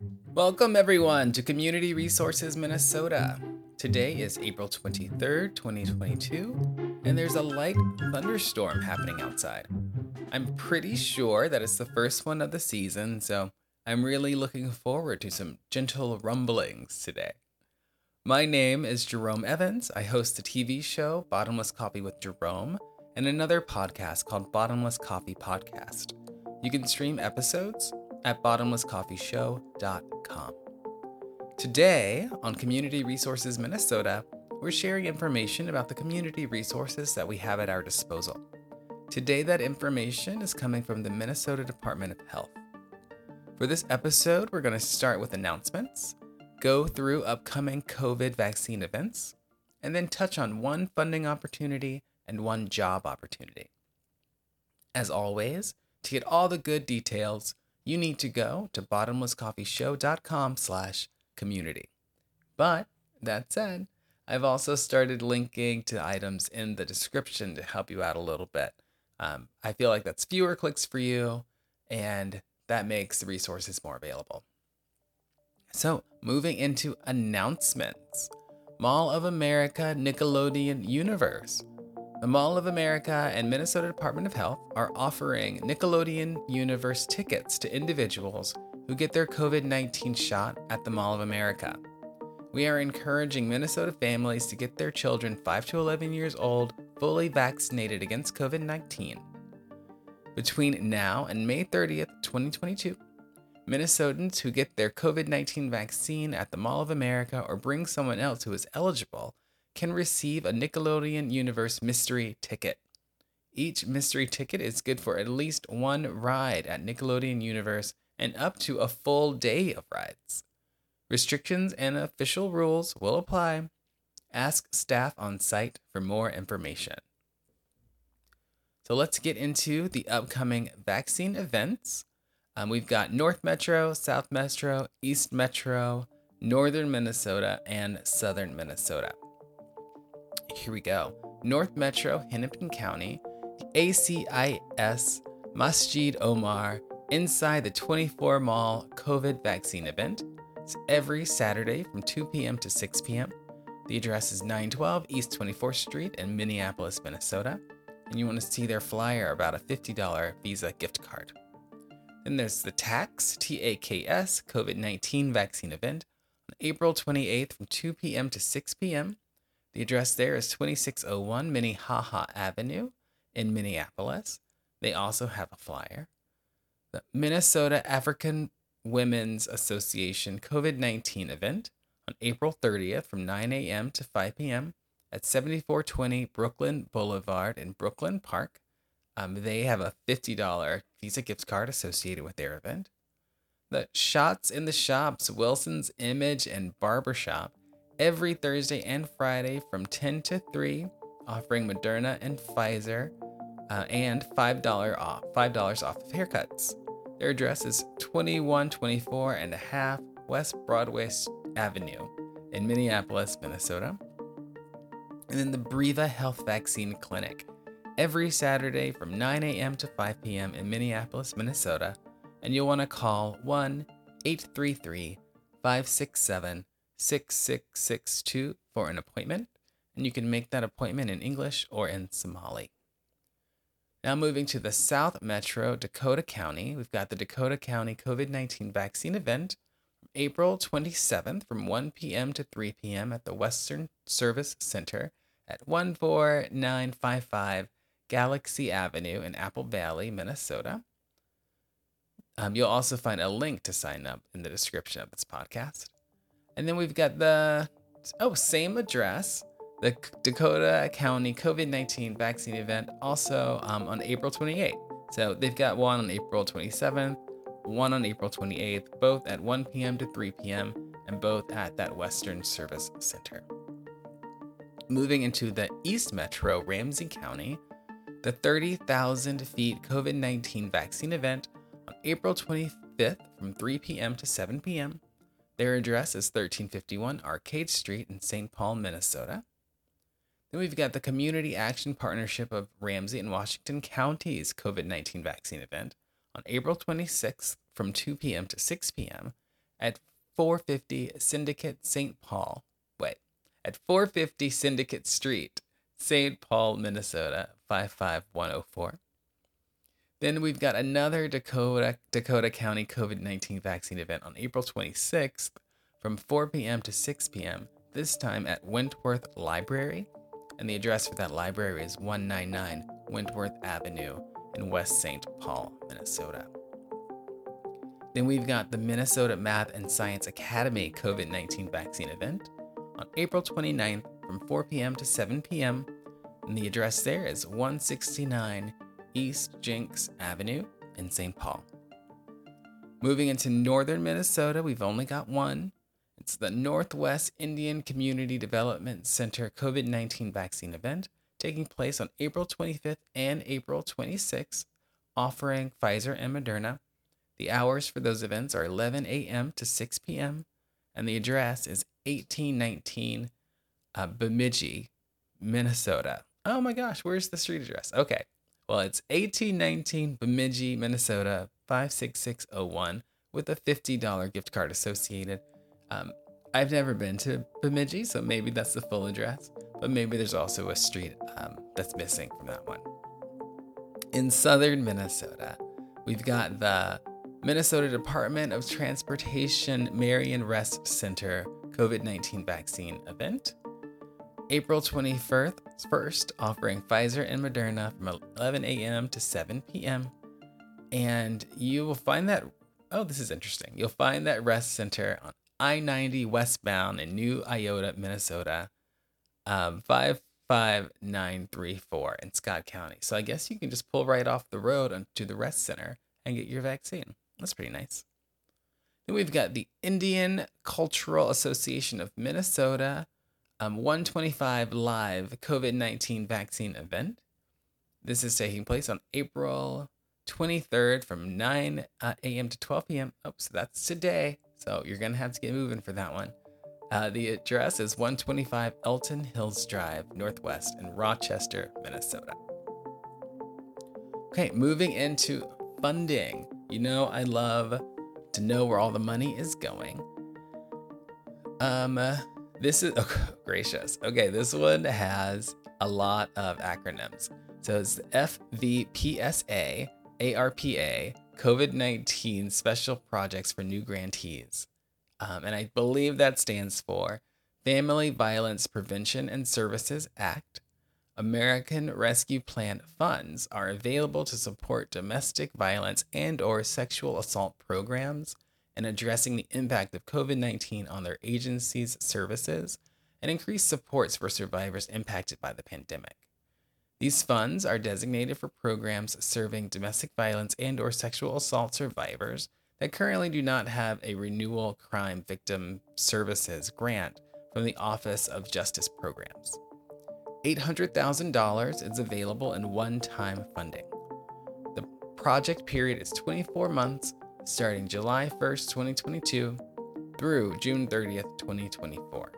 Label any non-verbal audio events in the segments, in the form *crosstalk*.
Welcome, everyone, to Community Resources Minnesota. Today is April 23rd, 2022, and there's a light thunderstorm happening outside. I'm pretty sure that it's the first one of the season, so I'm really looking forward to some gentle rumblings today. My name is Jerome Evans. I host a TV show, Bottomless Coffee with Jerome, and another podcast called Bottomless Coffee Podcast. You can stream episodes at bottomlesscoffeeshow.com. Today, on Community Resources Minnesota, we're sharing information about the community resources that we have at our disposal. Today, that information is coming from the Minnesota Department of Health. For this episode, we're going to start with announcements, go through upcoming COVID vaccine events, and then touch on one funding opportunity and one job opportunity. As always, to get all the good details, you need to go to bottomlesscoffeeshow.com slash community. But that said, I've also started linking to items in the description to help you out a little bit. Um, I feel like that's fewer clicks for you, and that makes the resources more available. So, moving into announcements Mall of America Nickelodeon Universe. The Mall of America and Minnesota Department of Health are offering Nickelodeon Universe tickets to individuals who get their COVID 19 shot at the Mall of America. We are encouraging Minnesota families to get their children 5 to 11 years old fully vaccinated against COVID 19. Between now and May 30th, 2022, Minnesotans who get their COVID 19 vaccine at the Mall of America or bring someone else who is eligible can receive a Nickelodeon Universe mystery ticket. Each mystery ticket is good for at least one ride at Nickelodeon Universe and up to a full day of rides. Restrictions and official rules will apply. Ask staff on site for more information. So let's get into the upcoming vaccine events. Um, we've got North Metro, South Metro, East Metro, Northern Minnesota, and Southern Minnesota. Here we go. North Metro, Hennepin County, ACIS, Masjid Omar, inside the 24 Mall COVID vaccine event. It's every Saturday from 2 p.m. to 6 p.m. The address is 912 East 24th Street in Minneapolis, Minnesota. And you want to see their flyer about a $50 Visa gift card. Then there's the TAKS, T A K S, COVID 19 vaccine event on April 28th from 2 p.m. to 6 p.m. The address there is 2601 Minnehaha Avenue in Minneapolis. They also have a flyer. The Minnesota African Women's Association COVID 19 event on April 30th from 9 a.m. to 5 p.m. at 7420 Brooklyn Boulevard in Brooklyn Park. Um, they have a $50 Visa gift card associated with their event. The Shots in the Shops, Wilson's Image and Barbershop every Thursday and Friday from 10 to 3, offering Moderna and Pfizer uh, and $5 off, $5 off of haircuts. Their address is 2124 and a half West Broadway Avenue in Minneapolis, Minnesota. And then the Breva Health Vaccine Clinic every Saturday from 9 a.m. to 5 p.m. in Minneapolis, Minnesota. And you'll want to call 1 833 567 6662 for an appointment, and you can make that appointment in English or in Somali. Now, moving to the South Metro, Dakota County, we've got the Dakota County COVID 19 vaccine event April 27th from 1 p.m. to 3 p.m. at the Western Service Center at 14955 Galaxy Avenue in Apple Valley, Minnesota. Um, you'll also find a link to sign up in the description of this podcast. And then we've got the, oh, same address, the Dakota County COVID 19 vaccine event, also um, on April 28th. So they've got one on April 27th, one on April 28th, both at 1 p.m. to 3 p.m., and both at that Western Service Center. Moving into the East Metro, Ramsey County, the 30,000 feet COVID 19 vaccine event on April 25th from 3 p.m. to 7 p.m. Their address is 1351 Arcade Street in St. Paul, Minnesota. Then we've got the Community Action Partnership of Ramsey and Washington Counties COVID 19 vaccine event on April 26th from 2 p.m. to 6 p.m. at 450 Syndicate St. Paul. Wait, at 450 Syndicate Street, St. Paul, Minnesota 55104. Then we've got another Dakota Dakota County COVID 19 vaccine event on April 26th from 4 p.m. to 6 p.m., this time at Wentworth Library. And the address for that library is 199 Wentworth Avenue in West St. Paul, Minnesota. Then we've got the Minnesota Math and Science Academy COVID 19 vaccine event on April 29th from 4 p.m. to 7 p.m. And the address there is 169 East Jenks Avenue in St. Paul. Moving into northern Minnesota, we've only got one. It's the Northwest Indian Community Development Center COVID 19 vaccine event taking place on April 25th and April 26th, offering Pfizer and Moderna. The hours for those events are 11 a.m. to 6 p.m., and the address is 1819 uh, Bemidji, Minnesota. Oh my gosh, where's the street address? Okay, well, it's 1819 Bemidji, Minnesota 56601 with a $50 gift card associated. Um, I've never been to Bemidji, so maybe that's the full address, but maybe there's also a street um, that's missing from that one. In southern Minnesota, we've got the Minnesota Department of Transportation Marion Rest Center COVID 19 vaccine event. April 21st, first, offering Pfizer and Moderna from 11 a.m. to 7 p.m. And you will find that, oh, this is interesting. You'll find that rest center on I 90 westbound in New Eyota, Minnesota, um, 55934 in Scott County. So I guess you can just pull right off the road to the rest center and get your vaccine. That's pretty nice. Then we've got the Indian Cultural Association of Minnesota um, 125 live COVID 19 vaccine event. This is taking place on April 23rd from 9 uh, a.m. to 12 p.m. Oh, so that's today. So you're going to have to get moving for that one. Uh, the address is 125 Elton Hills Drive, Northwest in Rochester, Minnesota. Okay, moving into funding. You know, I love to know where all the money is going. Um, this is *laughs* oh, gracious. Okay, this one has a lot of acronyms. So it's FVPSA, ARPA, COVID 19 Special Projects for New Grantees. Um, and I believe that stands for Family Violence Prevention and Services Act. American Rescue Plan funds are available to support domestic violence and or sexual assault programs and addressing the impact of COVID 19 on their agency's services and increased supports for survivors impacted by the pandemic. These funds are designated for programs serving domestic violence and or sexual assault survivors that currently do not have a renewal crime victim services grant from the Office of Justice Programs. $800,000 is available in one-time funding. The project period is 24 months starting July 1st, 2022 through June 30th, 2024.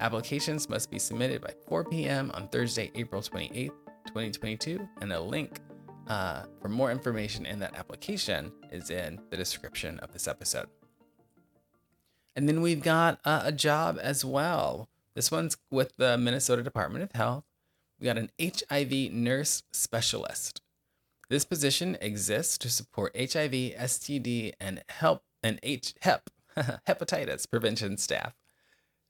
Applications must be submitted by 4 p.m. on Thursday, April 28th, 2022, and a link uh, for more information in that application is in the description of this episode. And then we've got uh, a job as well. This one's with the Minnesota Department of Health. We got an HIV nurse specialist. This position exists to support HIV, STD, and help and H HEP *laughs* hepatitis prevention staff.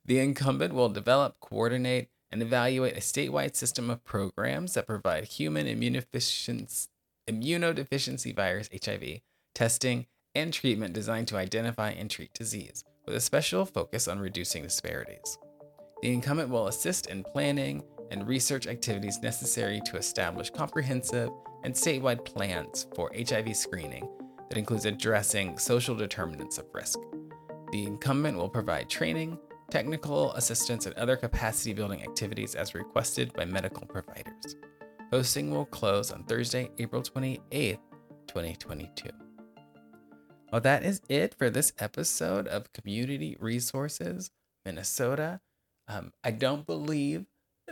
The incumbent will develop, coordinate, and evaluate a statewide system of programs that provide human immunodeficiency, virus HIV testing and treatment designed to identify and treat disease, with a special focus on reducing disparities. The incumbent will assist in planning and research activities necessary to establish comprehensive and statewide plans for HIV screening that includes addressing social determinants of risk. The incumbent will provide training, technical assistance, and other capacity building activities as requested by medical providers. Posting will close on Thursday, April 28th, 2022. Well, that is it for this episode of Community Resources Minnesota. Um, I don't believe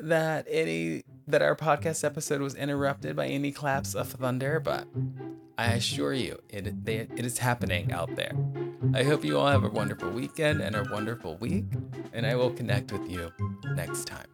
that any that our podcast episode was interrupted by any claps of thunder, but I assure you, it, they, it is happening out there. I hope you all have a wonderful weekend and a wonderful week, and I will connect with you next time.